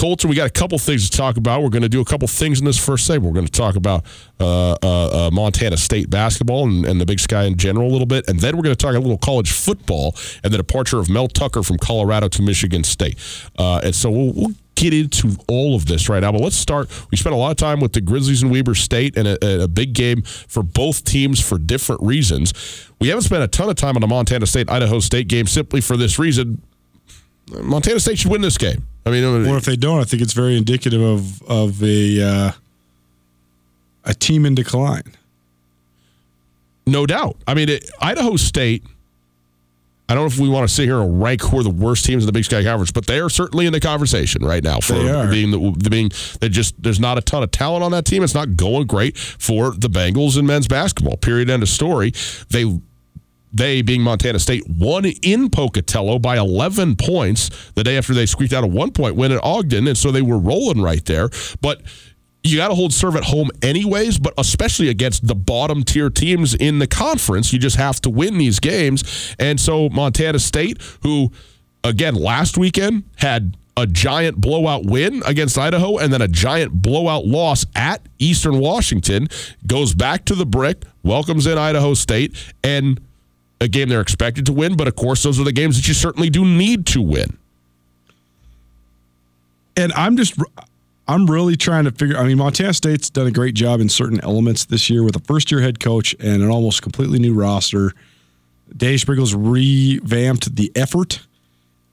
Colter, we got a couple things to talk about. We're going to do a couple things in this first segment. We're going to talk about uh, uh, uh, Montana State basketball and, and, the Big Sky in general a little bit, and then we're going to talk a little college football and the departure of Mel Tucker from Colorado to Michigan State. Uh, and so we'll, we'll get into all of this right now. But let's start. We spent a lot of time with the Grizzlies and Weber State, and a, a, big game for both teams for different reasons. We haven't spent a ton of time on the Montana State Idaho State game simply for this reason. Montana State should win this game. I mean, or if they don't, I think it's very indicative of of a uh, a team in decline. No doubt. I mean, it, Idaho State. I don't know if we want to sit here and rank who are the worst teams in the Big Sky Conference, but they are certainly in the conversation right now for being the, the being that just there's not a ton of talent on that team. It's not going great for the Bengals in men's basketball. Period. End of story. They they, being Montana State, won in Pocatello by 11 points the day after they squeaked out a one point win at Ogden. And so they were rolling right there. But you got to hold serve at home anyways, but especially against the bottom tier teams in the conference. You just have to win these games. And so Montana State, who, again, last weekend had a giant blowout win against Idaho and then a giant blowout loss at Eastern Washington, goes back to the brick, welcomes in Idaho State, and a game they're expected to win, but of course, those are the games that you certainly do need to win. And I'm just, I'm really trying to figure. I mean, Montana State's done a great job in certain elements this year with a first year head coach and an almost completely new roster. Dave Sprinkles revamped the effort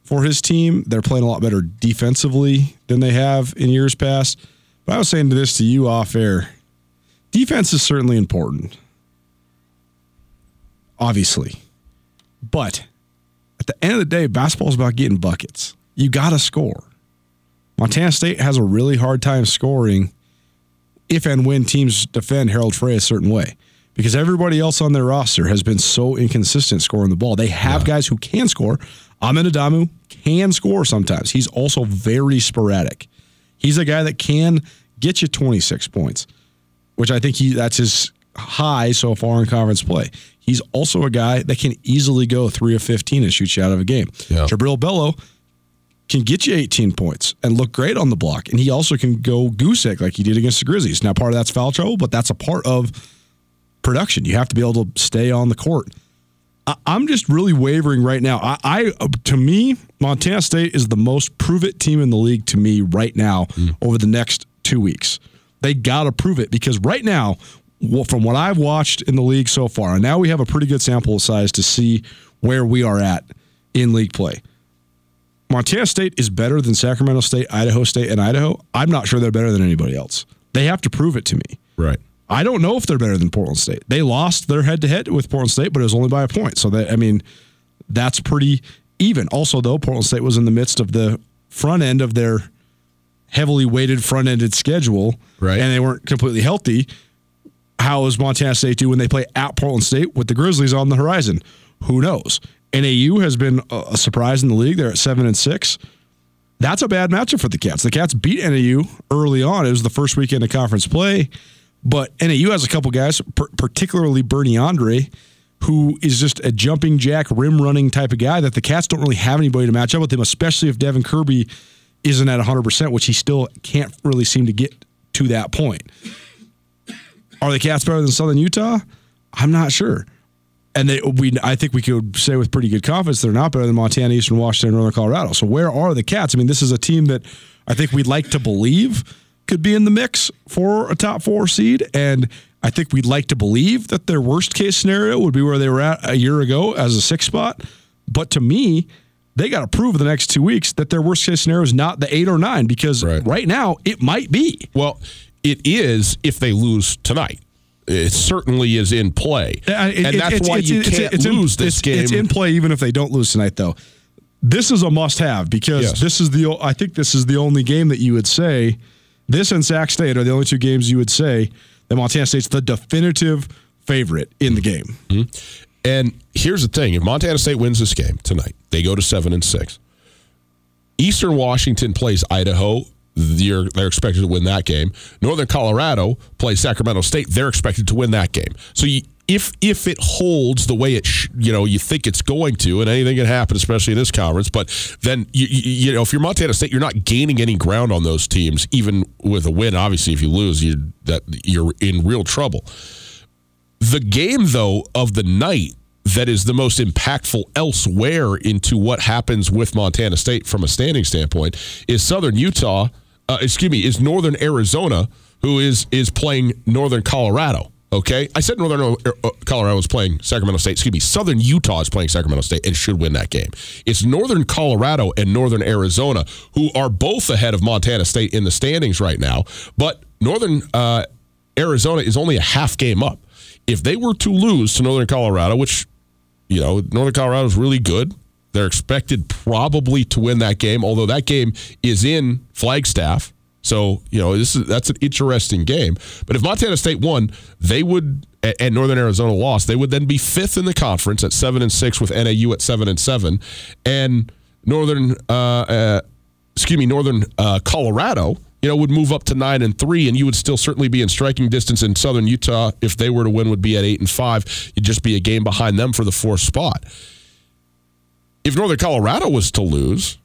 for his team. They're playing a lot better defensively than they have in years past. But I was saying to this to you off air defense is certainly important obviously. But at the end of the day, basketball is about getting buckets. You got to score. Montana State has a really hard time scoring if and when teams defend Harold Frey a certain way because everybody else on their roster has been so inconsistent scoring the ball. They have yeah. guys who can score. Amin Adamu can score sometimes. He's also very sporadic. He's a guy that can get you 26 points, which I think he that's his high so far in conference play. He's also a guy that can easily go three of 15 and shoot you out of a game. Yeah. Jubrile Belo can get you 18 points and look great on the block. And he also can go goose egg like he did against the Grizzlies. Now, part of that's foul trouble, but that's a part of production. You have to be able to stay on the court. I, am just really wavering right now. I, I, to me, Montana State is the most prove it team in the league to me right now mm. over the next two weeks. They got to prove it because right now from what I've watched in the league so far, and now we have a pretty good sample size to see where we are at in league play. Montana State is better than Sacramento State, Idaho State, and Idaho. I'm not sure they're better than anybody else. They have to prove it to me. Right. I don't know if they're better than Portland State. They lost their head to head with Portland State, but it was only by a point. So that I mean, that's pretty even. Also, though, Portland State was in the midst of the front end of their heavily weighted front ended schedule, right. and they weren't completely healthy. How does Montana State do when they play at Portland State with the Grizzlies on the horizon? Who knows? NAU has been a surprise in the league. They're at seven and six. That's a bad matchup for the Cats. The Cats beat NAU early on. It was the first weekend of conference play, but NAU has a couple guys, particularly Bernie Andre, who is just a jumping jack, rim running type of guy that the Cats don't really have anybody to match up with him, especially if Devin Kirby isn't at 100%, which he still can't really seem to get to that point. Are the Cats better than Southern Utah? I'm not sure. And they, we, I think we could say with pretty good confidence they're not better than Montana, Eastern Washington, Northern Colorado. So where are the Cats? I mean, this is a team that I think we'd like to believe could be in the mix for a top four seed, and I think we'd like to believe that their worst case scenario would be where they were at a year ago as a six spot. But to me, they got to prove the next two weeks that their worst case scenario is not the eight or nine because right. right now it might be. Well, it is if they lose tonight it certainly is in play, uh, it, and that's why you can't it's, lose in, this game. It's in play even if they don't lose tonight, though. This is a must-have because yes. this is the. I think this is the only game that you would say. This and Sac State are the only two games you would say that Montana State's the definitive favorite in the game. Mm-hmm. And here's the thing: if Montana State wins this game tonight, they go to seven and six. Eastern Washington plays Idaho. They're, they're expected to win that game. Northern Colorado plays Sacramento State. They're expected to win that game. So you, if if it holds the way it sh- you know you think it's going to, and anything can happen, especially in this conference. But then you, you, you know if you're Montana State, you're not gaining any ground on those teams, even with a win. Obviously, if you lose, you that you're in real trouble. The game though of the night that is the most impactful elsewhere into what happens with Montana State from a standing standpoint is Southern Utah. Uh, excuse me, is Northern Arizona, who is is playing Northern Colorado. Okay, I said Northern uh, Colorado is playing Sacramento State. Excuse me, Southern Utah is playing Sacramento State and should win that game. It's Northern Colorado and Northern Arizona who are both ahead of Montana State in the standings right now. But Northern uh, Arizona is only a half game up. If they were to lose to Northern Colorado, which you know Northern Colorado is really good, they're expected probably to win that game. Although that game is in Flagstaff. So you know this is that's an interesting game. But if Montana State won, they would and Northern Arizona lost, they would then be fifth in the conference at seven and six with NAU at seven and seven, and Northern uh, uh, excuse me Northern uh, Colorado you know would move up to nine and three, and you would still certainly be in striking distance. In Southern Utah, if they were to win, would be at eight and five. You'd just be a game behind them for the fourth spot. If Northern Colorado was to lose,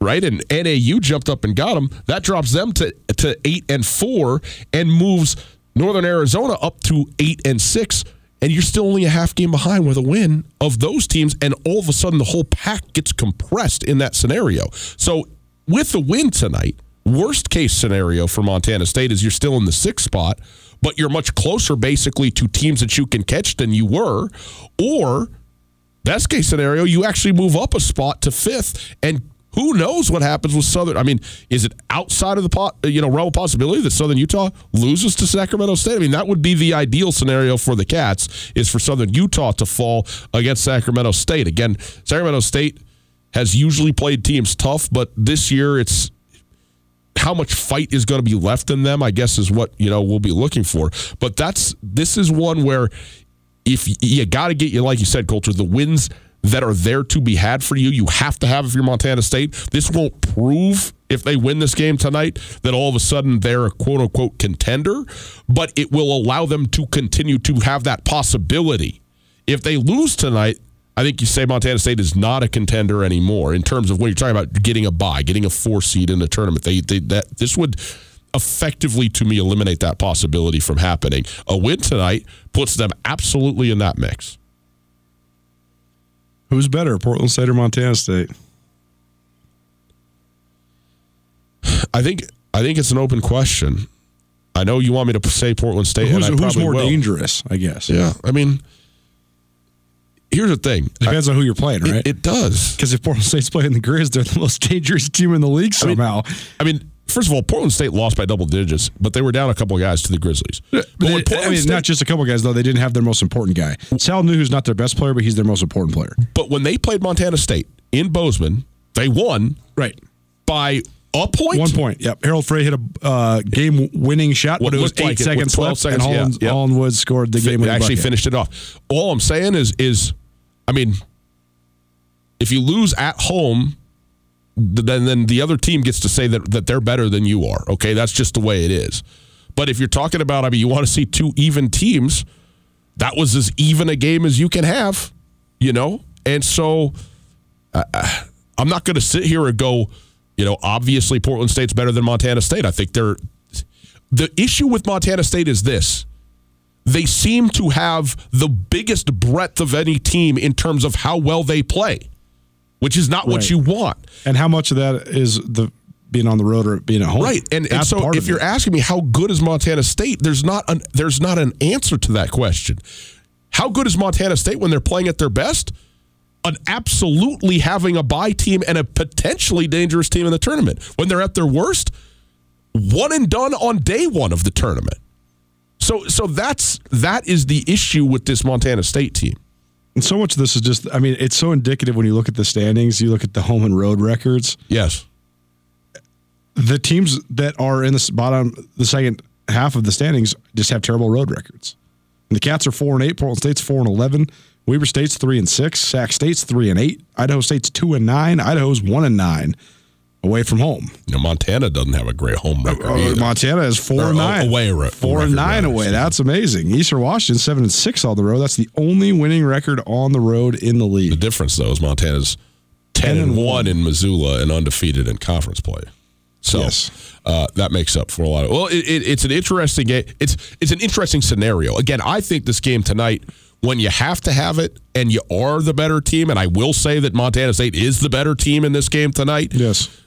right? And NAU jumped up and got them. That drops them to to eight and four and moves Northern Arizona up to eight and six. And you're still only a half game behind with a win of those teams, and all of a sudden the whole pack gets compressed in that scenario. So with the win tonight, worst case scenario for Montana State is you're still in the sixth spot, but you're much closer basically to teams that you can catch than you were, or best case scenario, you actually move up a spot to fifth and who knows what happens with Southern? I mean, is it outside of the pot, you know realm of possibility that Southern Utah loses to Sacramento State? I mean, that would be the ideal scenario for the Cats is for Southern Utah to fall against Sacramento State. Again, Sacramento State has usually played teams tough, but this year it's how much fight is going to be left in them. I guess is what you know we'll be looking for. But that's this is one where if you got to get you like you said, Colter, the wins that are there to be had for you. You have to have if you're Montana State. This won't prove if they win this game tonight that all of a sudden they're a quote unquote contender, but it will allow them to continue to have that possibility. If they lose tonight, I think you say Montana State is not a contender anymore in terms of when you're talking about getting a bye, getting a four seed in the tournament. They, they that this would effectively to me eliminate that possibility from happening. A win tonight puts them absolutely in that mix. Who's better, Portland State or Montana State? I think I think it's an open question. I know you want me to say Portland State. Who's, who's more will. dangerous? I guess. Yeah, I mean, here's the thing. It depends I, on who you're playing, right? It, it does. Because if Portland State's playing the Grizz, they're the most dangerous team in the league somehow. I mean, I mean First of all, Portland State lost by double digits, but they were down a couple of guys to the Grizzlies. But it, I mean, State, not just a couple of guys though. They didn't have their most important guy. Sal Nuhu who's not their best player, but he's their most important player. But when they played Montana State in Bozeman, they won right by a point. One point. Yep. Harold Frey hit a uh, game-winning shot, what but it was eight like seconds it, left, seconds, and Holland, yeah, yep. Holland Woods scored the game. Actually, bucket. finished it off. All I'm saying is, is, I mean, if you lose at home then then the other team gets to say that that they're better than you are. Okay, that's just the way it is. But if you're talking about, I mean, you want to see two even teams, that was as even a game as you can have, you know. And so, I'm not going to sit here and go, you know, obviously Portland State's better than Montana State. I think they're the issue with Montana State is this. They seem to have the biggest breadth of any team in terms of how well they play which is not right. what you want. And how much of that is the being on the road or being at home? Right. And, and so if you're asking me how good is Montana State, there's not an there's not an answer to that question. How good is Montana State when they're playing at their best? An absolutely having a bye team and a potentially dangerous team in the tournament. When they're at their worst, one and done on day one of the tournament. So so that's that is the issue with this Montana State team. And so much of this is just, I mean, it's so indicative when you look at the standings, you look at the home and road records. Yes. The teams that are in the bottom, the second half of the standings just have terrible road records. And the Cats are 4 and 8, Portland State's 4 and 11, Weber State's 3 and 6, Sac State's 3 and 8, Idaho State's 2 and 9, Idaho's 1 and 9 away from home. You know, Montana doesn't have a great home record. Uh, Montana is four or, and nine away, four and nine away. That's amazing. Eastern Washington seven and six on the road. That's the only winning record on the road in the league. The difference though is Montana's ten, 10 and, and one in Missoula and undefeated in conference play. So yes. uh, that makes up for a lot of. Well, it, it, it's an interesting game. It's it's an interesting scenario. Again, I think this game tonight when you have to have it and you are the better team, and I will say that Montana State is the better team in this game tonight. Yes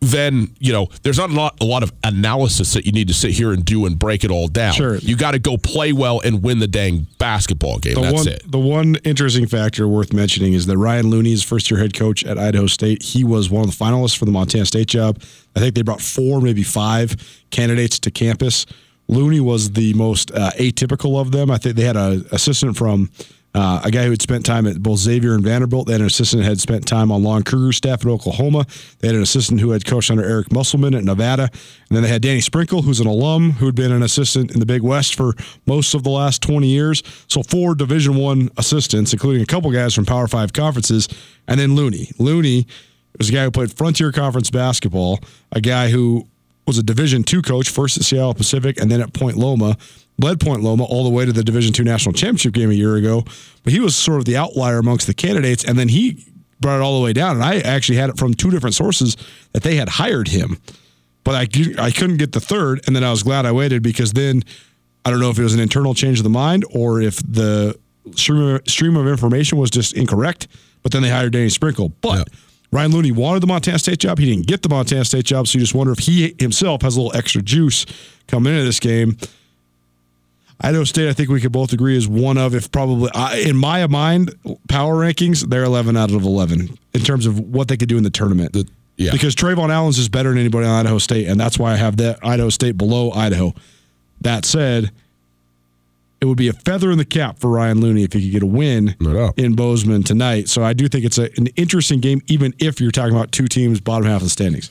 then you know there's not a lot, a lot of analysis that you need to sit here and do and break it all down. Sure. You got to go play well and win the dang basketball game. The That's one, it. The one interesting factor worth mentioning is that Ryan Looney's first year head coach at Idaho State. He was one of the finalists for the Montana State job. I think they brought four, maybe five candidates to campus. Looney was the most uh, atypical of them. I think they had an assistant from uh, a guy who had spent time at both Xavier and Vanderbilt. They had an assistant who had spent time on Lon Kruger's staff at Oklahoma. They had an assistant who had coached under Eric Musselman at Nevada. And then they had Danny Sprinkle, who's an alum who had been an assistant in the Big West for most of the last 20 years. So four Division One assistants, including a couple guys from Power Five conferences, and then Looney. Looney was a guy who played Frontier Conference basketball, a guy who was a Division two coach, first at Seattle Pacific and then at Point Loma led Point Loma all the way to the Division two national championship game a year ago. But he was sort of the outlier amongst the candidates, and then he brought it all the way down. And I actually had it from two different sources that they had hired him, but I I couldn't get the third, and then I was glad I waited because then I don't know if it was an internal change of the mind or if the stream of, stream of information was just incorrect. But then they hired Danny Sprinkle, but. Yeah. Ryan Looney wanted the Montana State job. He didn't get the Montana State job, so you just wonder if he himself has a little extra juice coming into this game. Idaho State, I think we could both agree, is one of, if probably, in my mind, power rankings, they're 11 out of 11 in terms of what they could do in the tournament. The, yeah. Because Trevon Allen's is better than anybody on Idaho State, and that's why I have that Idaho State below Idaho. That said, it would be a feather in the cap for Ryan Looney if he could get a win no in Bozeman tonight. So I do think it's a, an interesting game, even if you're talking about two teams bottom half of the standings.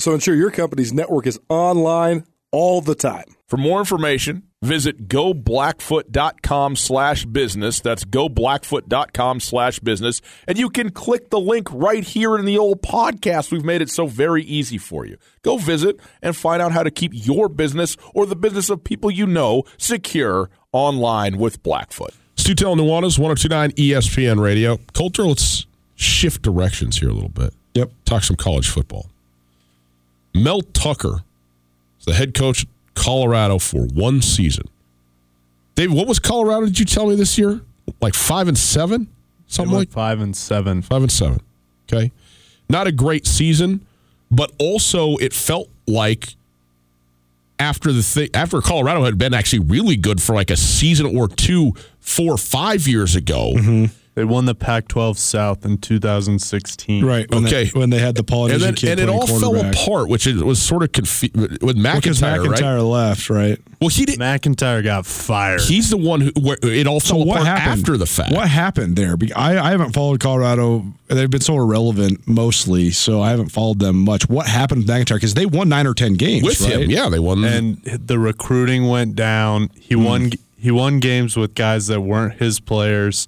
So ensure your company's network is online, all the time. For more information, visit goblackfoot.com slash business. That's goblackfoot.com slash business. And you can click the link right here in the old podcast. We've made it so very easy for you. Go visit and find out how to keep your business or the business of people you know secure online with Blackfoot. Stu Tell Nuanez, 1029 ESPN Radio. Colter, let's shift directions here a little bit. Yep. Talk some college football. Mel Tucker is the head coach Colorado for one season. Dave, what was Colorado? Did you tell me this year? Like five and seven, something like five and seven. Five and seven. Okay, not a great season, but also it felt like after the thing after Colorado had been actually really good for like a season or two, four, five years ago. Mm-hmm. They won the Pac-12 South in 2016. Right. When okay. They, when they had the Polynesian and, then, and it all fell apart, which it was sort of confused with MacIntyre. Because MacIntyre right? left, right? Well, he did. MacIntyre got fired. He's the one who where it all so fell what apart happened? after the fact. What happened there? I, I haven't followed Colorado. They've been so irrelevant mostly, so I haven't followed them much. What happened with MacIntyre? Because they won nine or ten games with right? him. Yeah, they won. And the recruiting went down. He mm. won. He won games with guys that weren't his players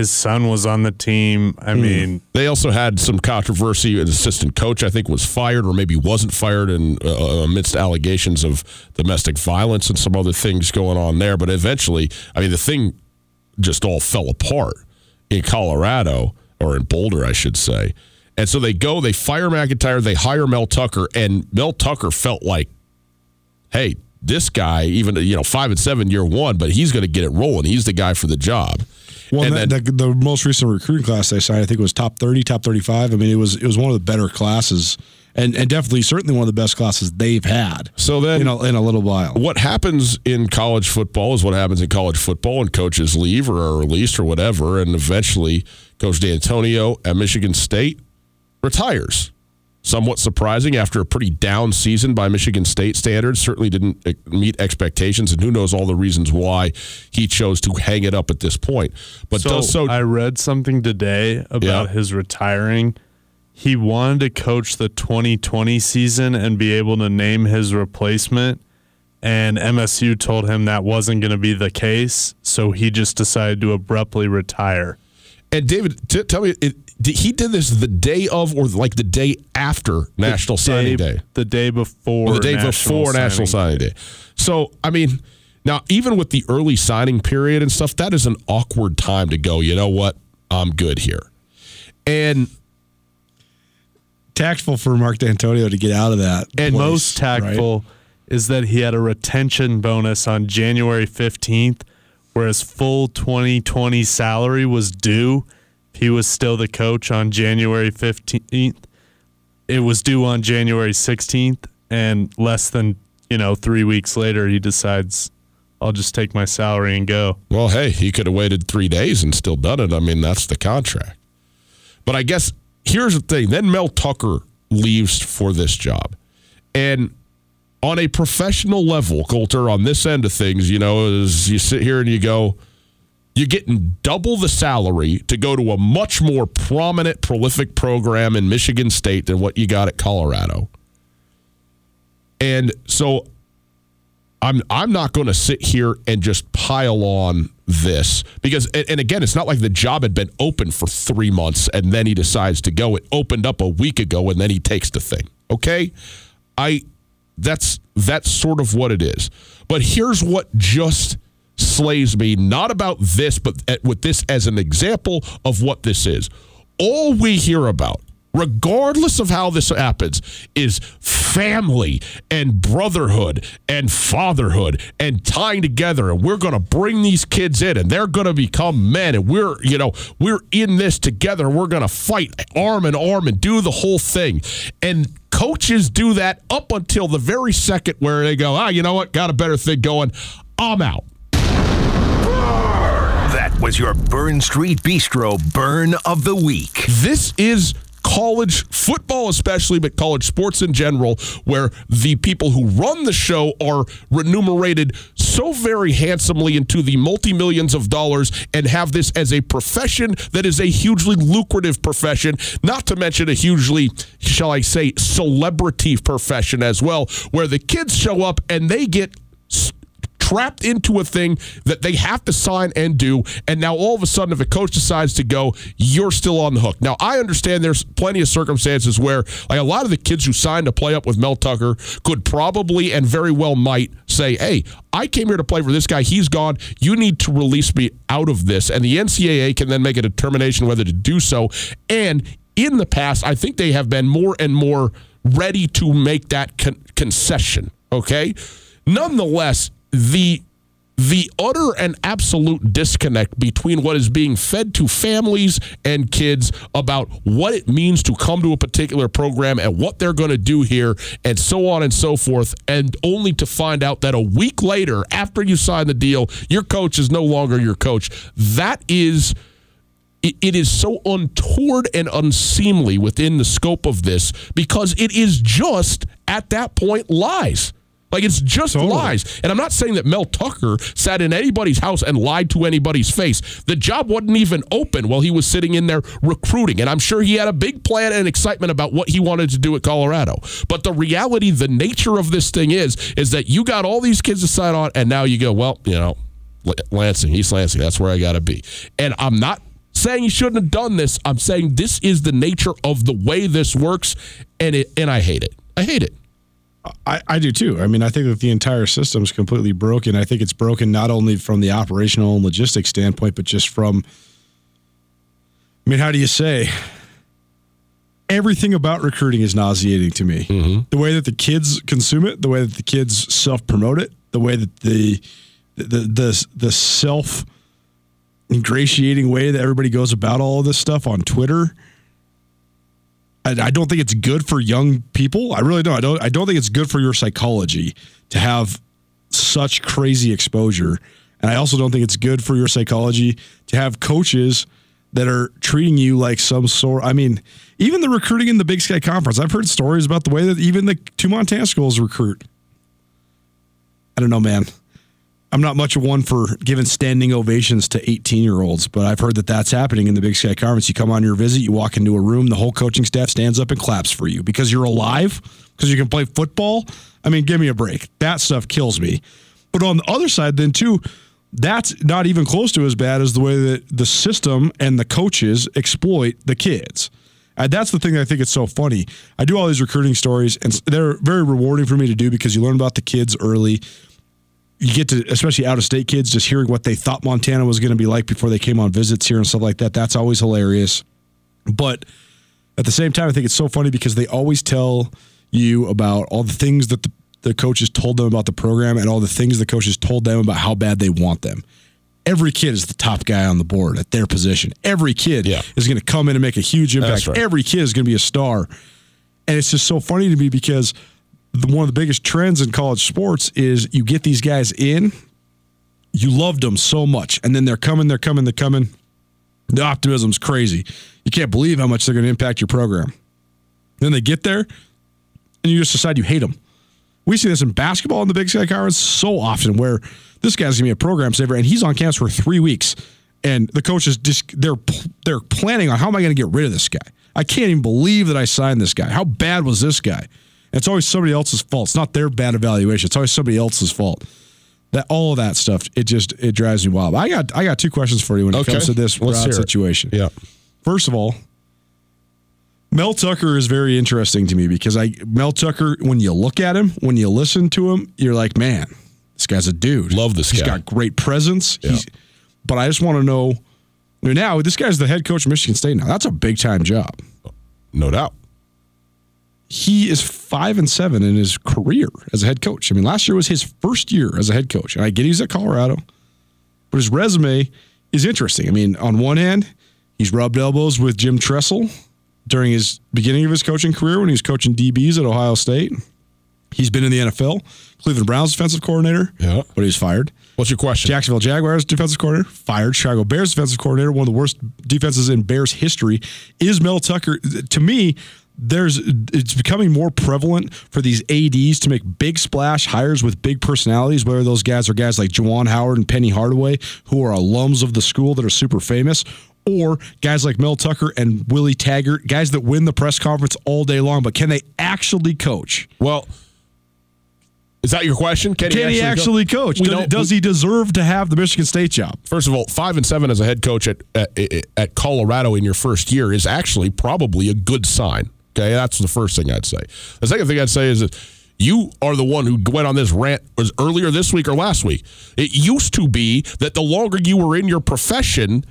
his son was on the team. I hmm. mean, they also had some controversy. An assistant coach, I think, was fired or maybe wasn't fired, and uh, amidst allegations of domestic violence and some other things going on there. But eventually, I mean, the thing just all fell apart in Colorado or in Boulder, I should say. And so they go, they fire MacIntyre, they hire Mel Tucker, and Mel Tucker felt like, hey, this guy, even you know, five and seven year one, but he's going to get it rolling. He's the guy for the job. Well, and then, the, the, most recent recruiting class they signed, I think, was top thirty, top thirty-five. I mean, it was it was one of the better classes, and and definitely certainly one of the best classes they've had. So then, in a, in a little while, what happens in college football is what happens in college football, and coaches leave or are released or whatever, and eventually Coach Dantonio at Michigan State retires somewhat surprising after a pretty down season by Michigan State standards. Certainly didn't eh, meet expectations, and who knows all the reasons why he chose to hang it up at this point. But so, so I read something today about yeah. his retiring. He wanted to coach the 2020 season and be able to name his replacement. And MSU told him that wasn't going to be the case, so he just decided to abruptly retire. And David, t- tell me, it, he did this the day of or like the day after National day, Signing Day? The day before. Or the day National before National Signing Day. Day. So, I mean, now even with the early signing period and stuff, that is an awkward time to go, you know what? I'm good here. And tactful for Mark Dantonio to get out of that. And place, most tactful right? is that he had a retention bonus on January 15th, where his full 2020 salary was due he was still the coach on January 15th. It was due on January 16th, and less than, you know, three weeks later, he decides, I'll just take my salary and go. Well, hey, he could have waited three days and still done it. I mean, that's the contract. But I guess here's the thing then Mel Tucker leaves for this job. And on a professional level, Colter, on this end of things, you know, as you sit here and you go, you're getting double the salary to go to a much more prominent, prolific program in Michigan State than what you got at Colorado. And so I'm I'm not going to sit here and just pile on this because and again it's not like the job had been open for 3 months and then he decides to go. It opened up a week ago and then he takes the thing okay? I that's that's sort of what it is. But here's what just slays me, not about this, but with this as an example of what this is. All we hear about, regardless of how this happens, is family and brotherhood and fatherhood and tying together. And we're going to bring these kids in and they're going to become men. And we're, you know, we're in this together. We're going to fight arm in arm and do the whole thing. And coaches do that up until the very second where they go, ah, you know what? Got a better thing going. I'm out was your Burns Street Bistro Burn of the Week. This is college football, especially, but college sports in general, where the people who run the show are remunerated so very handsomely into the multi millions of dollars and have this as a profession that is a hugely lucrative profession, not to mention a hugely, shall I say, celebrity profession as well, where the kids show up and they get trapped into a thing that they have to sign and do. And now all of a sudden, if a coach decides to go, you're still on the hook. Now, I understand there's plenty of circumstances where, like, a lot of the kids who signed to play up with Mel Tucker could probably and very well might say, hey, I came here to play for this guy. He's gone. You need to release me out of this. And the NCAA can then make a determination whether to do so. And in the past, I think they have been more and more ready to make that con- concession. Okay. Nonetheless, the the utter and absolute disconnect between what is being fed to families and kids about what it means to come to a particular program and what they're going to do here and so on and so forth and only to find out that a week later after you sign the deal your coach is no longer your coach. That is it is so untoward and unseemly within the scope of this because it is just at that point lies like it's just totally. lies. And I'm not saying that Mel Tucker sat in anybody's house and lied to anybody's face. The job wasn't even open while he was sitting in there recruiting. And I'm sure he had a big plan and excitement about what he wanted to do at Colorado. But the reality, the nature of this thing is, is that you got all these kids to sign on, and now you go, well, you know, Lansing, East Lansing, that's where I got to be. And I'm not saying you shouldn't have done this. I'm saying this is the nature of the way this works, and it and I hate it. I hate it. I, I do too. I mean, I think that the entire system is completely broken. I think it's broken not only from the operational and logistics standpoint, but just from, I mean, how do you say? Everything about recruiting is nauseating to me. Mm-hmm. The way that the kids consume it, the way that the kids self promote it, the way that the the the, the self ingratiating way that everybody goes about all of this stuff on Twitter I, don't think it's good for young people. I really don't. I don't. I don't think it's good for your psychology to have such crazy exposure, and I also don't think it's good for your psychology to have coaches that are treating you like some sort. I mean, even the recruiting in the Big Sky Conference. I've heard stories about the way that even the two Montana schools recruit. I don't know, man. I'm not much of one for giving standing ovations to 18 year olds, but I've heard that that's happening in the Big Sky Conference. You come on your visit, you walk into a room, the whole coaching staff stands up and claps for you because you're alive, because you can play football. I mean, give me a break. That stuff kills me. But on the other side, then too, that's not even close to as bad as the way that the system and the coaches exploit the kids. And that's the thing I think it's so funny. I do all these recruiting stories, and they're very rewarding for me to do because you learn about the kids early you get to especially out of state kids just hearing what they thought Montana was going to be like before they came on visits here and stuff like that. That's always hilarious. But at the same time, I think it's so funny because they always tell you about all the things that the, the coaches told them about the program and all the things the coaches told them about how bad they want them. Every kid is the top guy on the board at their position. Every kid yeah. is going to come in and make a huge impact. Right. Every kid is going to be a star. And it's just so funny to me because the, one of the biggest trends in college sports is you get these guys in, you loved them so much, and then they're coming, they're coming, they're coming. The optimism's crazy. You can't believe how much they're going to impact your program. Then they get there, and you just decide you hate them. We see this in basketball in the Big Sky Conference so often, where this guy's going to be a program saver, and he's on campus for three weeks, and the coaches just they're they're planning on how am I going to get rid of this guy. I can't even believe that I signed this guy. How bad was this guy? It's always somebody else's fault. It's not their bad evaluation. It's always somebody else's fault. That all of that stuff, it just it drives me wild. I got I got two questions for you when it okay. comes to this Let's situation. Yeah. First of all, Mel Tucker is very interesting to me because I Mel Tucker, when you look at him, when you listen to him, you're like, man, this guy's a dude. Love this He's guy. He's got great presence. Yeah. He's, but I just want to know now, this guy's the head coach of Michigan State now. That's a big time job. No doubt he is five and seven in his career as a head coach. I mean, last year was his first year as a head coach. And I get he's at Colorado, but his resume is interesting. I mean, on one hand, he's rubbed elbows with Jim Tressel during his beginning of his coaching career when he was coaching DBs at Ohio State. He's been in the NFL, Cleveland Browns defensive coordinator, yeah. but he was fired. What's your question? Jacksonville Jaguars defensive coordinator, fired. Chicago Bears defensive coordinator, one of the worst defenses in Bears history. Is Mel Tucker, to me, there's it's becoming more prevalent for these ads to make big splash hires with big personalities whether those guys are guys like Juwan Howard and Penny Hardaway who are alums of the school that are super famous or guys like Mel Tucker and Willie Taggart guys that win the press conference all day long but can they actually coach well is that your question? Can, Can he actually, coach? coach? Does, does, he deserve to have the Michigan State job? First of all, five and seven as a head coach at, at, at Colorado in your first year is actually probably a good sign. Okay, that's the first thing I'd say. The second thing I'd say is that you are the one who went on this rant was earlier this week or last week. It used to be that the longer you were in your profession,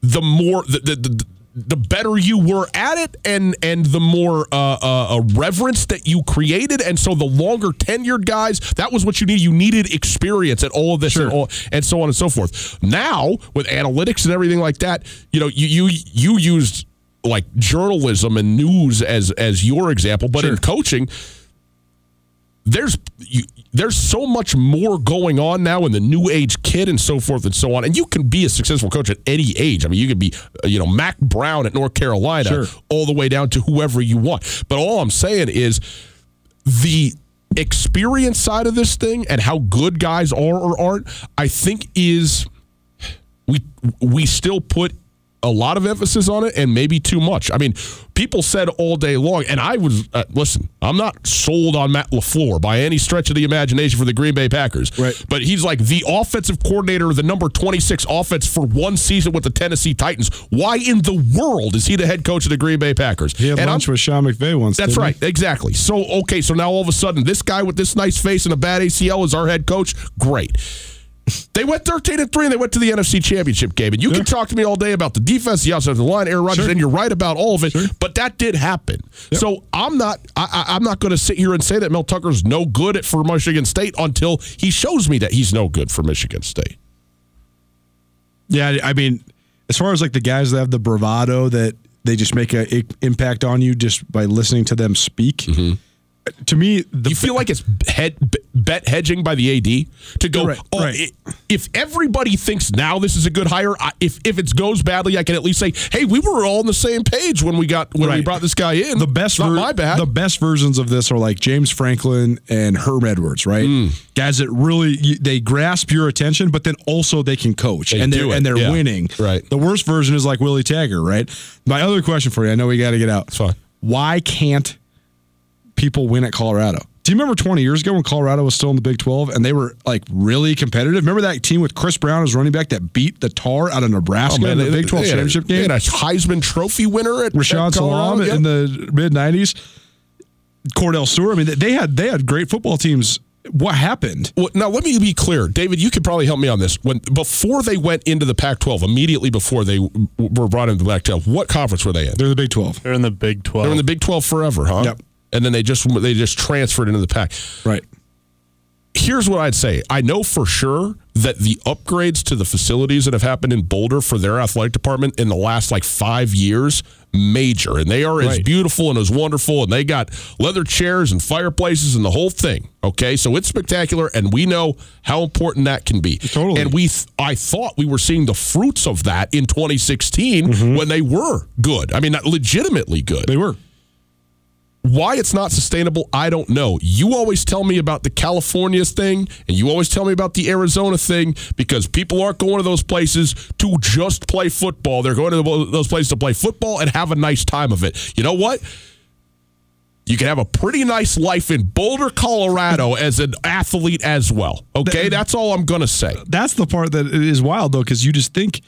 the more the, the, the the better you were at it and and the more uh, uh, reverence that you created and so the longer tenured guys that was what you needed you needed experience at all of this sure. and, all, and so on and so forth now with analytics and everything like that you know you you you used like journalism and news as as your example but sure. in coaching there's you, there's so much more going on now in the new age kid and so forth and so on. And you can be a successful coach at any age. I mean, you could be, uh, you know, Mack Brown at North Carolina sure. all the way down to whoever you want. But all I'm saying is the experience side of this thing and how good guys are or aren't, I think is we we still put a lot of emphasis on it and maybe too much. I mean, people said all day long, and I was, uh, listen, I'm not sold on Matt LaFleur by any stretch of the imagination for the Green Bay Packers. Right. But he's like the offensive coordinator of the number 26 offense for one season with the Tennessee Titans. Why in the world is he the head coach of the Green Bay Packers? He had and lunch I'm, with Sean McVay once. That's right. He? Exactly. So, okay, so now all of a sudden, this guy with this nice face and a bad ACL is our head coach. Great. They went 13 and 3 and they went to the NFC Championship game. And you yeah. can talk to me all day about the defense, the offensive line, Aaron Rodgers, sure. and you're right about all of it. Sure. But that did happen. Yep. So I'm not I, am not going to sit here and say that Mel Tucker's no good at, for Michigan State until he shows me that he's no good for Michigan State. Yeah, I mean, as far as like the guys that have the bravado that they just make an impact on you just by listening to them speak. Mm-hmm to me, the you feel like it's head, bet hedging by the AD to go. Right, oh, right. It, if everybody thinks now this is a good hire, I, if if it goes badly, I can at least say, hey, we were all on the same page when we got when right. we brought this guy in. The best, ver- my bad. The best versions of this are like James Franklin and Herm Edwards, right? Mm. Guys that really they grasp your attention, but then also they can coach they and they're and they're yeah. winning. Right. The worst version is like Willie Taggart, right? My other question for you, I know we got to get out. It's fine. Why can't people win at Colorado? Do you remember 20 years ago when Colorado was still in the Big 12 and they were like really competitive? Remember that team with Chris Brown as running back that beat the tar out of Nebraska oh, man, in the they, Big 12 championship game? a Heisman Trophy winner at Rashaan Salaam yep. in the mid 90s. Kordell Stewart. I mean, they had they had great football teams. What happened? Well, now let me be clear, David. You could probably help me on this. When before they went into the Pac-12, immediately before they were brought into the Pac-12, what conference were they in? They're in the Big 12. They're in the Big 12. They're in the Big 12 forever, huh? Yep and then they just they just transferred into the pack. Right. Here's what I'd say. I know for sure that the upgrades to the facilities that have happened in Boulder for their athletic department in the last like five years, major. And they are as beautiful and as wonderful. And they got leather chairs and fireplaces and the whole thing. Okay. So it's spectacular. And we know how important that can be. Totally. And we, th- I thought we were seeing the fruits of that in 2016 mm-hmm. when they were good. I mean, not legitimately good. They were. Why it's not sustainable, I don't know. You always tell me about the California thing, and you always tell me about the Arizona thing because people aren't going to those places to just play football. They're going to those places to play football and have a nice time of it. You know what? You can have a pretty nice life in Boulder, Colorado as an athlete as well. Okay, that's all I'm going to say. That's the part that is wild, though, because you just think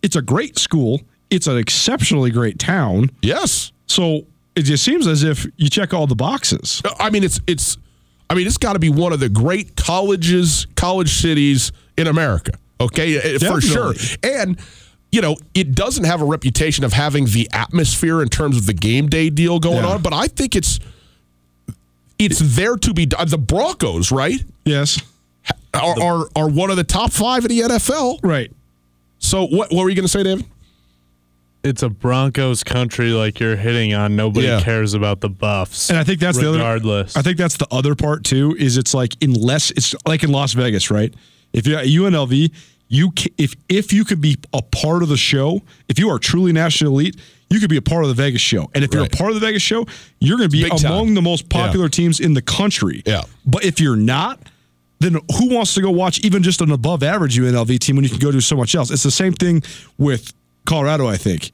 it's a great school, it's an exceptionally great town. Yes. So it just seems as if you check all the boxes. I mean, it's it's. I mean, it's got to be one of the great colleges, college cities in America. Okay, uh, Definitely. for sure. And you know, it doesn't have a reputation of having the atmosphere in terms of the game day deal going yeah. on, but I think it's it's there to be the Broncos, right? Yes. Are, are are one of the top 5 in the NFL. Right. So what what were you going to say, David? It's a Broncos country like you're hitting on. Nobody yeah. cares about the Buffs. And I think that's regardless. the other I think that's the other part too, is it's like unless it's like in Las Vegas, right? If you're at UNLV, you if if you could be a part of the show, if you are truly national elite, you could be a part of the Vegas show. And if you're a part of the Vegas show, you're going to be Big among time. the most popular yeah. teams in the country. Yeah. But if you're not, then who wants to go watch even just an above average UNLV team when you can go do so much else? It's the same thing with Colorado, I think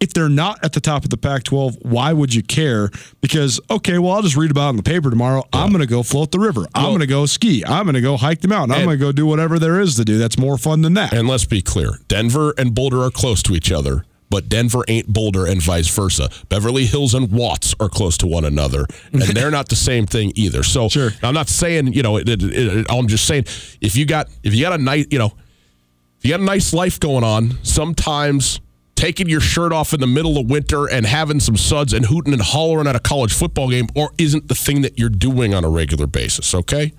if they're not at the top of the Pac 12, why would you care? Because, okay, well, I'll just read about it in the paper tomorrow. Yeah. I'm going to go float the river. I'm going to go ski. I'm going to go hike the mountain. I'm going to go do whatever there is to do. That's more fun than that. And let's be clear Denver and Boulder are close to each other. But Denver ain't Boulder and vice versa. Beverly Hills and Watts are close to one another, and they're not the same thing either. So sure. I'm not saying you know. It, it, it, I'm just saying if you got if you got a nice you know you got a nice life going on, sometimes taking your shirt off in the middle of winter and having some suds and hooting and hollering at a college football game or isn't the thing that you're doing on a regular basis, okay?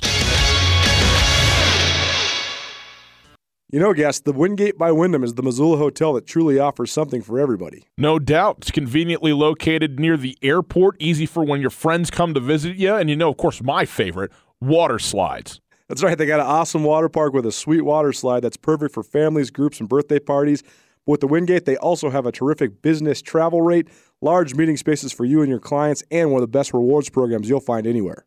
You know, guests, the Wingate by Wyndham is the Missoula hotel that truly offers something for everybody. No doubt. It's conveniently located near the airport, easy for when your friends come to visit you. And you know, of course, my favorite, water slides. That's right. They got an awesome water park with a sweet water slide that's perfect for families, groups, and birthday parties. But With the Wingate, they also have a terrific business travel rate, large meeting spaces for you and your clients, and one of the best rewards programs you'll find anywhere.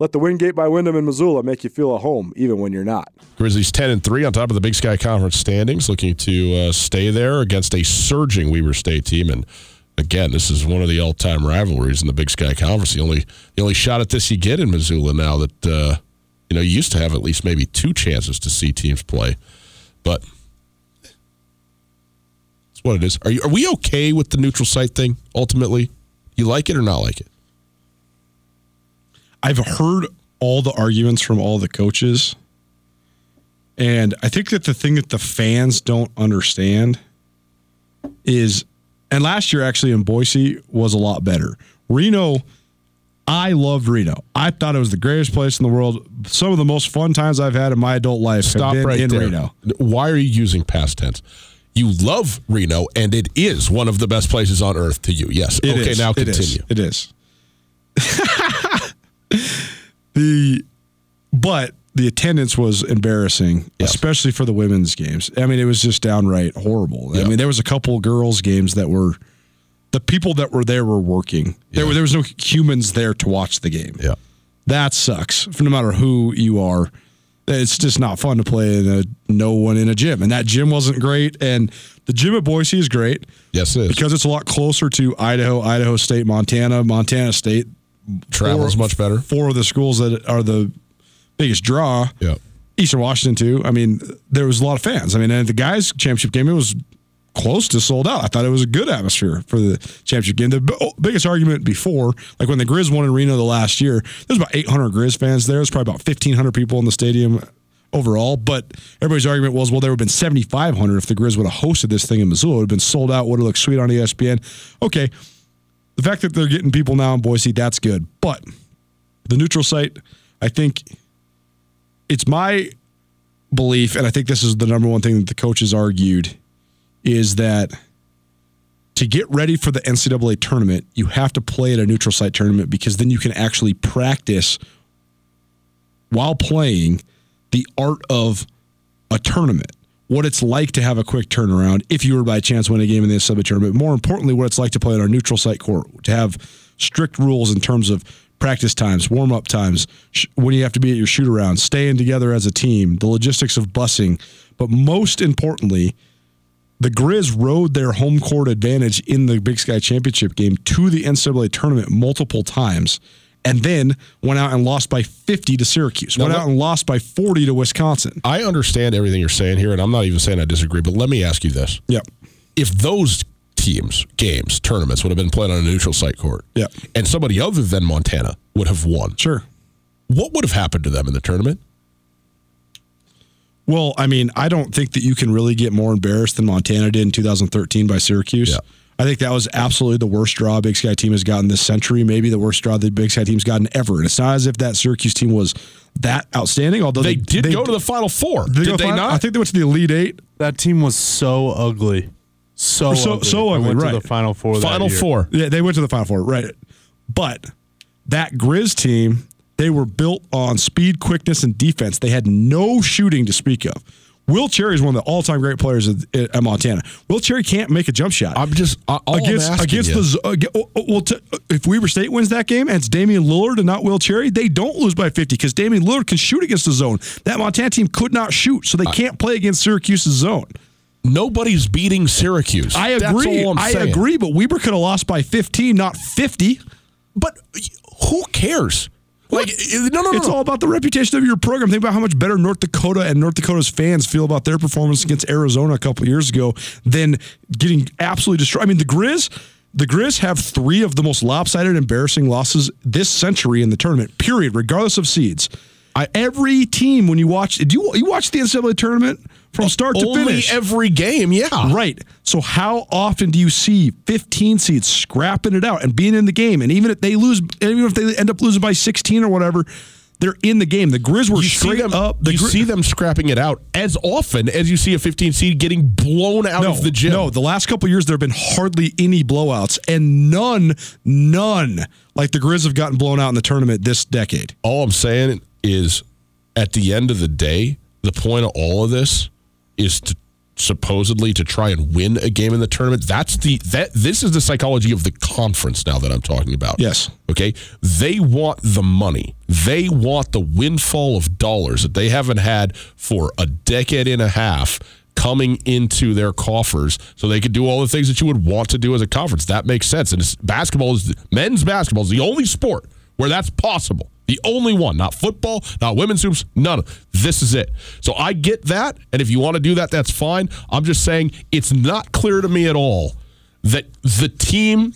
Let the Wingate by Wyndham in Missoula make you feel at home, even when you're not. Grizzlies 10 and 3 on top of the Big Sky Conference standings, looking to uh, stay there against a surging Weber State team. And again, this is one of the all-time rivalries in the Big Sky Conference. The only the only shot at this you get in Missoula now that uh, you know you used to have at least maybe two chances to see teams play, but it's what it is. Are you are we okay with the neutral site thing ultimately? You like it or not like it? I've heard all the arguments from all the coaches. And I think that the thing that the fans don't understand is and last year, actually, in Boise was a lot better. Reno, I loved Reno. I thought it was the greatest place in the world. Some of the most fun times I've had in my adult life Stop have been right in there. Reno. Why are you using past tense? You love Reno, and it is one of the best places on earth to you. Yes. It okay, is. now continue. It is. It is. the but the attendance was embarrassing, yes. especially for the women's games. I mean, it was just downright horrible. Yep. I mean, there was a couple girls' games that were the people that were there were working. There, were, there was no humans there to watch the game. Yeah, that sucks. No matter who you are, it's just not fun to play in a no one in a gym. And that gym wasn't great. And the gym at Boise is great. Yes, it is because it's a lot closer to Idaho, Idaho State, Montana, Montana State. Travels four, much better. Four of the schools that are the biggest draw. Yeah. Eastern Washington too. I mean, there was a lot of fans. I mean, and the guys' championship game it was close to sold out. I thought it was a good atmosphere for the championship game. The b- biggest argument before, like when the Grizz won in Reno the last year, there's about 800 Grizz fans there. There's probably about 1,500 people in the stadium overall. But everybody's argument was, well, there would have been 7,500 if the Grizz would have hosted this thing in Missoula. It would have been sold out. Would have looked sweet on ESPN. Okay, the fact that they're getting people now in Boise, that's good. But the neutral site, I think it's my belief, and I think this is the number one thing that the coaches argued, is that to get ready for the NCAA tournament, you have to play at a neutral site tournament because then you can actually practice while playing the art of a tournament. What it's like to have a quick turnaround if you were by chance win a game in the NCAA tournament. More importantly, what it's like to play on our neutral site court, to have strict rules in terms of practice times, warm up times, sh- when you have to be at your shoot around, staying together as a team, the logistics of busing. But most importantly, the Grizz rode their home court advantage in the Big Sky Championship game to the NCAA tournament multiple times, and then went out and lost by 50 to Syracuse. Now, went out and lost by 40 to Wisconsin. I understand everything you're saying here, and I'm not even saying I disagree, but let me ask you this. Yep. If those teams, games, tournaments would have been played on a neutral site court. Yeah. And somebody other than Montana would have won. Sure. What would have happened to them in the tournament? Well, I mean, I don't think that you can really get more embarrassed than Montana did in 2013 by Syracuse. Yeah. I think that was absolutely the worst draw Big Sky team has gotten this century, maybe the worst draw the Big Sky team's gotten ever. And it's not as if that Syracuse team was that outstanding, although they, they did they, go to the Final Four. Did, did they, final? not? I think they went to the Elite Eight. That team was so ugly. So, so ugly. So ugly, right. the Final Four Final Four. Yeah, they went to the Final Four, right. But that Grizz team, they were built on speed, quickness, and defense. They had no shooting to speak of. Will Cherry is one of the all-time great players at, at Montana. Will Cherry can't make a jump shot. I'm just against I'm against you. the uh, oh, oh, well. T- if Weber State wins that game and it's Damian Lillard and not Will Cherry, they don't lose by 50 because Damian Lillard can shoot against the zone. That Montana team could not shoot, so they can't play against Syracuse's zone. Nobody's beating Syracuse. I agree. I agree, but Weber could have lost by 15, not 50. But who cares? Like no, no, no. It's all about the reputation of your program. Think about how much better North Dakota and North Dakota's fans feel about their performance against Arizona a couple years ago than getting absolutely destroyed. I mean, the Grizz, the Grizz have three of the most lopsided, embarrassing losses this century in the tournament. Period, regardless of seeds. I, every team, when you watch, do you you watch the NCAA tournament? From start to Only finish. every game, yeah. Right. So how often do you see 15 seeds scrapping it out and being in the game? And even if they lose, even if they end up losing by 16 or whatever, they're in the game. The Grizz were you straight them, up. The you see them scrapping it out as often as you see a 15 seed getting blown out no, of the gym. No, the last couple years there have been hardly any blowouts, and none, none like the Grizz have gotten blown out in the tournament this decade. All I'm saying is, at the end of the day, the point of all of this is to supposedly to try and win a game in the tournament. That's the that this is the psychology of the conference now that I'm talking about. Yes. Okay. They want the money. They want the windfall of dollars that they haven't had for a decade and a half coming into their coffers so they could do all the things that you would want to do as a conference. That makes sense. And basketball is men's basketball is the only sport where that's possible. The only one, not football, not women's hoops, none this is it. So I get that, and if you want to do that, that's fine. I'm just saying it's not clear to me at all that the team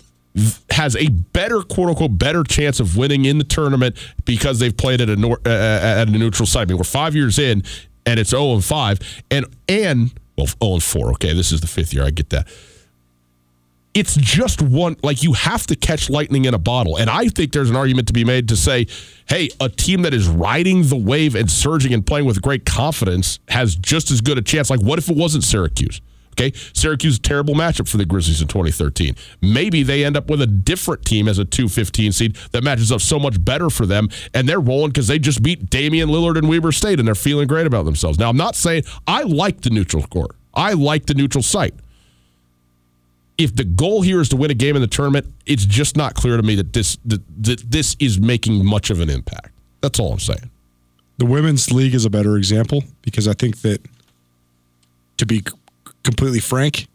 has a better quote unquote better chance of winning in the tournament because they've played at a nor- uh, at a neutral site. I mean, we're five years in, and it's 0 and 5, and and well 0 and 4. Okay, this is the fifth year. I get that it's just one like you have to catch lightning in a bottle. And i think there's an argument to be made to say hey a team that is riding the wave and surging and playing with great confidence has just as good a chance. Like what if it wasn't syracuse? Okay syracuse terrible matchup for the grizzlies in 2013 maybe they end up with a different team as a 215 seed that matches up so much better for them and they're rolling because they just beat damian lillard and weber state and they're feeling great about themselves. Now i'm not saying i like the neutral court i like the neutral site if the goal here is to win a game in the tournament, it's just not clear to me that this that, that this is making much of an impact. That's all I'm saying. The women's league is a better example because I think that, to be completely frank,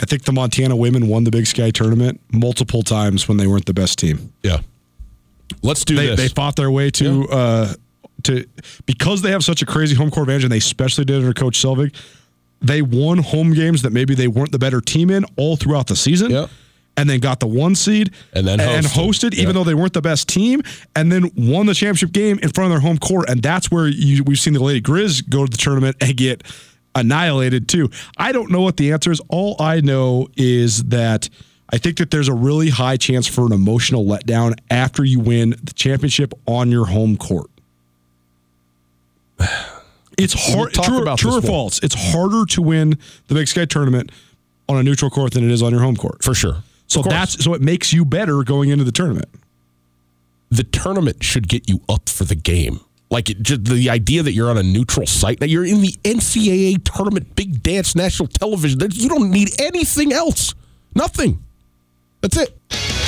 I think the Montana women won the Big Sky tournament multiple times when they weren't the best team. Yeah, let's do they, this. They fought their way to yeah. uh, to because they have such a crazy home court advantage, and they especially did under Coach Selvig they won home games that maybe they weren't the better team in all throughout the season. Yep. And then got the one seed and then hosted, and hosted even though they weren't the best team, and then won the championship game in front of their home court. And that's where you, we've seen the Lady Grizz go to the tournament and get annihilated too. I don't know what the answer is. All I know is that I think that there's a really high chance for an emotional letdown after you win the championship on your home court. It's hard. We'll true, true or false? It's harder to win the Big Sky tournament on a neutral court than it is on your home court. For sure. So that's so it makes you better going into the tournament. The tournament should get you up for the game. Like it, just the idea that you're on a neutral site, that you're in the NCAA tournament, big dance, national television. You don't need anything else. Nothing. That's it.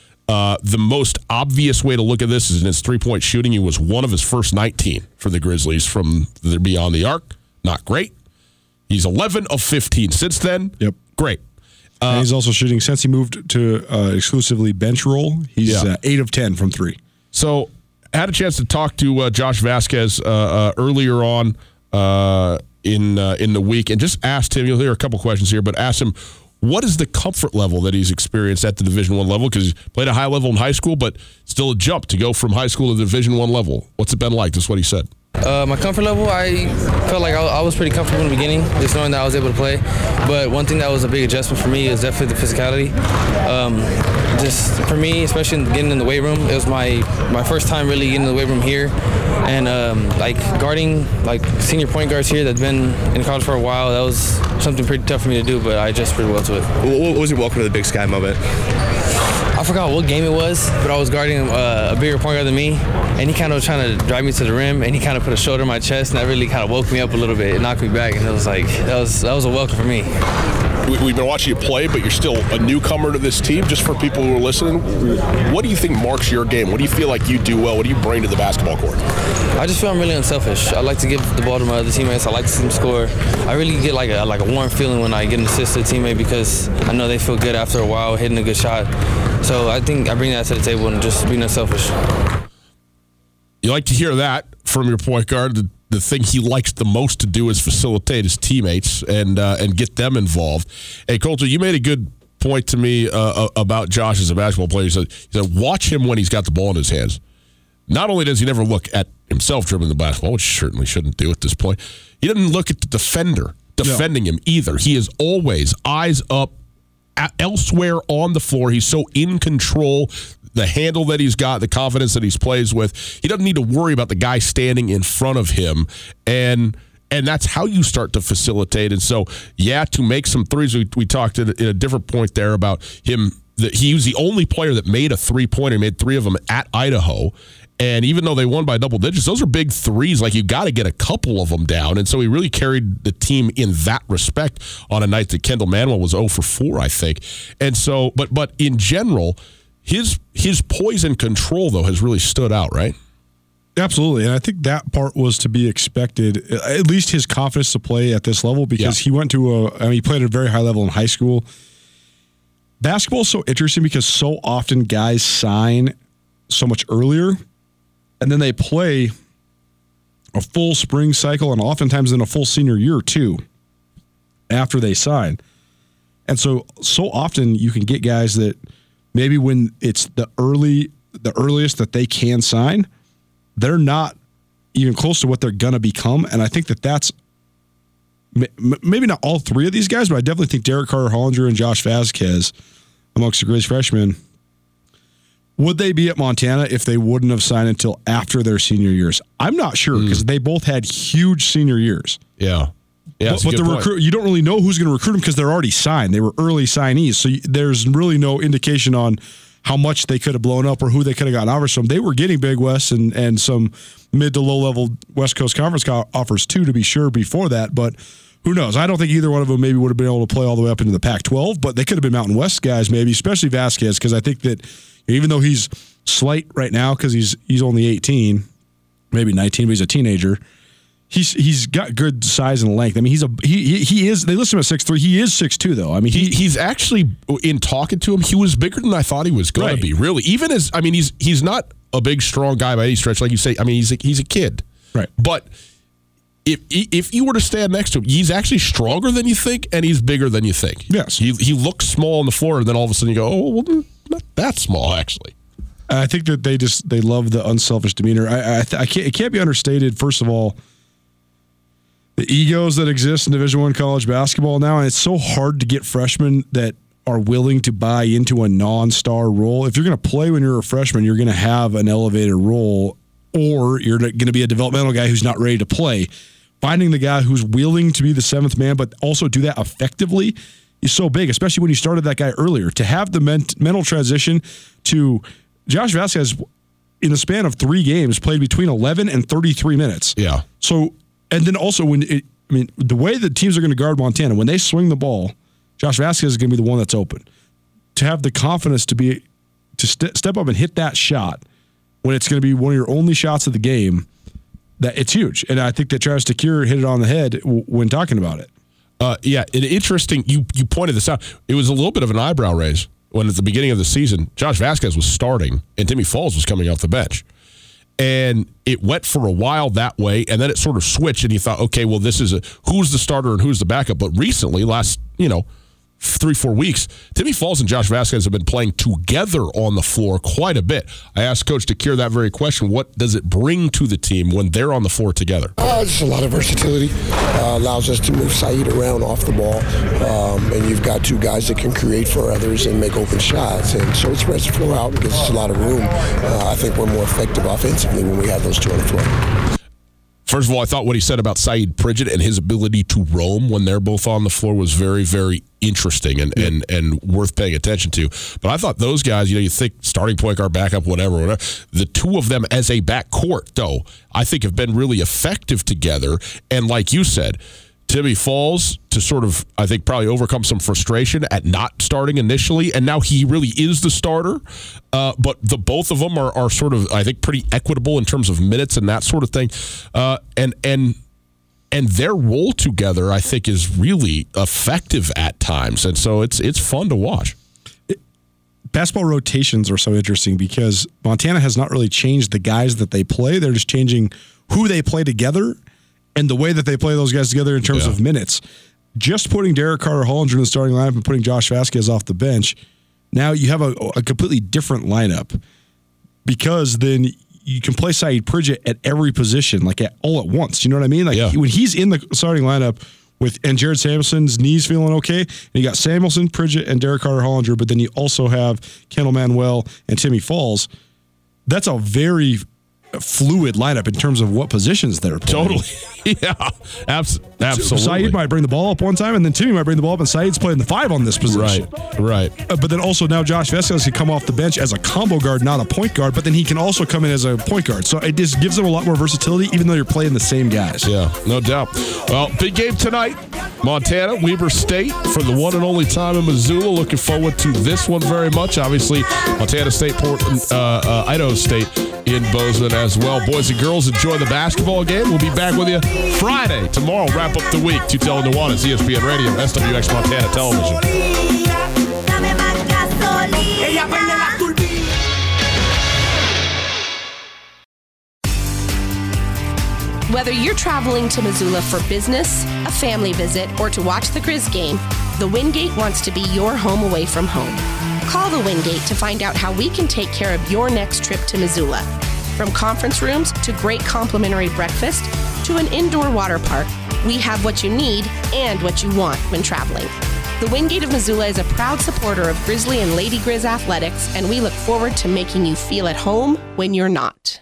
Uh, the most obvious way to look at this is in his three point shooting. He was one of his first 19 for the Grizzlies from the beyond the arc. Not great. He's 11 of 15 since then. Yep. Great. Uh, he's also shooting since he moved to uh, exclusively bench role. He's yeah. Uh, 8 of 10 from three. So, I had a chance to talk to uh, Josh Vazquez earlier on in in the week and just asked him. You'll hear a couple questions here, but asked him what is the comfort level that he's experienced at the Division One level? Because he played a high level in high school, but still a jump to go from high school to Division One level. What's it been like? That's what he said. Uh, my comfort level, I felt like I, I, was pretty comfortable in the beginning, just knowing that I was able to play. But one thing that was a big adjustment for me is definitely the physicality. Um, just for me, especially getting in the weight room, it was my my first time really getting in the weight room here, and um, like guarding like senior point guards here that've been in college for a while. That was something pretty tough for me to do, but I adjusted pretty well to it. What was your welcome to the Big Sky moment? I forgot what game it was, but I was guarding uh, a bigger point guard than me, and he kind of was trying to drive me to the rim, and he kind of put a shoulder on my chest, and that really kind of woke me up a little bit. It knocked me back, and it was like that was that was a welcome for me. We've been watching you play, but you're still a newcomer to this team. Just for people who are listening, what do you think marks your game? What do you feel like you do well? What do you bring to the basketball court? I just feel I'm really unselfish. I like to give the ball to my other teammates. I like to see them score. I really get like a like a warm feeling when I get an assist to a teammate because I know they feel good after a while hitting a good shot. So I think I bring that to the table and just being unselfish. You like to hear that from your point guard. The, the thing he likes the most to do is facilitate his teammates and uh, and get them involved. Hey, Colter, you made a good point to me uh, uh, about Josh as a basketball player. He said, he said, watch him when he's got the ball in his hands. Not only does he never look at himself dribbling the basketball, which certainly shouldn't do at this point, he doesn't look at the defender defending no. him either. He is always eyes up, elsewhere on the floor. He's so in control. The handle that he's got, the confidence that he's plays with, he doesn't need to worry about the guy standing in front of him. And and that's how you start to facilitate. And so, yeah, to make some threes, we, we talked at a, a different point there about him. That he was the only player that made a three pointer. Made three of them at Idaho, and even though they won by double digits, those are big threes. Like you got to get a couple of them down. And so he really carried the team in that respect on a night that Kendall Manuel was 0 for 4, I think. And so, but but in general, his his poise and control though has really stood out, right? Absolutely, and I think that part was to be expected. Uh, at least his confidence to play at this level, because yeah. he went to a. I mean, he played at a very high level in high school. Basketball is so interesting because so often guys sign so much earlier and then they play a full spring cycle and oftentimes in a full senior year too after they sign. And so so often you can get guys that maybe when it's the early the earliest that they can sign, they're not even close to what they're going to become and I think that that's maybe not all three of these guys, but I definitely think Derrick Carter Hollinger and Josh Vazquez amongst the greatest freshmen would they be at Montana if they wouldn't have signed until after their senior years? I'm not sure because mm. they both had huge senior years. Yeah. Yeah, but, but the recruit, you don't really know who's going to recruit them because they're already signed. They were early signees, so there's really no indication on how much they could have blown up or who they could have gotten offers from. They were getting Big West and and some mid to low level West Coast Conference offers too, to be sure. Before that, but who knows? I don't think either one of them maybe would have been able to play all the way up into the Pac-12, but they could have been Mountain West guys, maybe, especially Vazquez, because I think that even though he's slight right now because he's he's only 18, maybe 19, but he's a teenager. He's he's got good size and length. I mean, he's a he he, is. They list him at six three. He is six two though. I mean, he, he he's actually in talking to him. He was bigger than I thought he was right. to be. Really, even as I mean, he's he's not a big strong guy by any stretch. Like you say, I mean, he's a, he's a kid, right? But if if you were to stand next to him, he's actually stronger than you think, and he's bigger than you think. Yes, he he looks small on the floor, and then all of a sudden you go, oh, well, not that small actually. I think that they just they love the unselfish demeanor. I I, th- I can't it can't be understated. First of all, the egos that exist in Division One college basketball now, and it's so hard to get freshmen that are willing to buy into a non-star role. If you're going to play when you're a freshman, you're going to have an elevated role, or you're going to be a developmental guy who's not ready to play. Finding the guy who's willing to be the seventh man, but also do that effectively is so big, especially when you started that guy earlier. To have the ment- mental transition to Josh Vazquez in the span of three games played between 11 and 33 minutes. Yeah. So, and then also when it, I mean, the way the teams are going to guard Montana, when they swing the ball, Josh Vazquez is going to be the one that's open. To have the confidence to be, to st- step up and hit that shot when it's going to be one of your only shots of the game, that it's huge. And I think that Travis DeCuire hit it on the head w- when talking about it. Uh, yeah, an interesting. You you pointed this out. It was a little bit of an eyebrow raise when at the beginning of the season, Josh Vazquez was starting and Timmy Falls was coming off the bench. And it went for a while that way, and then it sort of switched, and you thought, okay, well, this is a who's the starter and who's the backup. But recently, last you know three, four weeks, Timmy Falls and Josh Vazquez have been playing together on the floor quite a bit. I asked Coach DeCuire that very question. What does it bring to the team when they're on the floor together? Uh, just a lot of versatility. Uh, allows us to move Saeed around off the ball. Um, and you've got two guys that can create for others and make open shots. And so it spreads the floor out and gives us a lot of room. Uh, I think we're more effective offensively when we have those two on the floor. First of all, I thought what he said about Saeed Pridgett and his ability to roam when they're both on the floor was very, very interesting and, yeah. and, and worth paying attention to. But I thought those guys, you know, you think starting point guard, backup, whatever, whatever. The two of them as a backcourt, though, I think have been really effective together. And like you said, Timmy Falls to sort of, I think, probably overcome some frustration at not starting initially, and now he really is the starter. Uh, but the both of them are, are sort of, I think, pretty equitable in terms of minutes and that sort of thing. Uh, and and and their role together, I think, is really effective at times, and so it's it's fun to watch. basketball rotations are so interesting because Montana has not really changed the guys that they play; they're just changing who they play together and the way that they play those guys together in terms yeah. of minutes. Just putting Derrick Carter Hollinger in the starting lineup and putting Josh Vazquez off the bench, now you have a, a completely different lineup because then you can play Saeed Pridgett at every position, like at, all at once. You know what I mean? Like yeah. when he's in the starting lineup with and Jared Samuelson's knees feeling okay, and you got Samuelson, Pridgett, and Derrick Carter Hollinger, but then you also have Kendall Manuel and Timmy Falls. That's a very fluid lineup in terms of what positions they're playing. Totally. yeah. Abs- absolutely. Saeed might bring the ball up one time, and then Timmy might bring the ball up, and Saeed's playing the five on this position. Right. Right. Uh, but then also now Josh Vazquez can come off the bench as a combo guard, not a point guard, but then he can also come in as a point guard. So it just gives them a lot more versatility, even though you're playing the same guys. Yeah, no doubt. Well, big game tonight. Montana, Weber State for the one and only time in Missoula. Looking forward to this one very much. Obviously, Montana State, Portland, uh, uh, Idaho State in Bozeman as well. Boys and girls, enjoy the basketball game. We'll be back with you Friday. Tomorrow, wrap up the week. Tutela Nuanez, ESPN Radio, SWX Montana Television. Whether you're traveling to Missoula for business, a family visit, or to watch the Grizz game, the Wingate wants to be your home away from home. Call the Wingate to find out how we can take care of your next trip to Missoula. From conference rooms to great complimentary breakfast to an indoor water park, we have what you need and what you want when traveling. The Wingate of Missoula is a proud supporter of Grizzly and Lady Grizz athletics, and we look forward to making you feel at home when you're not.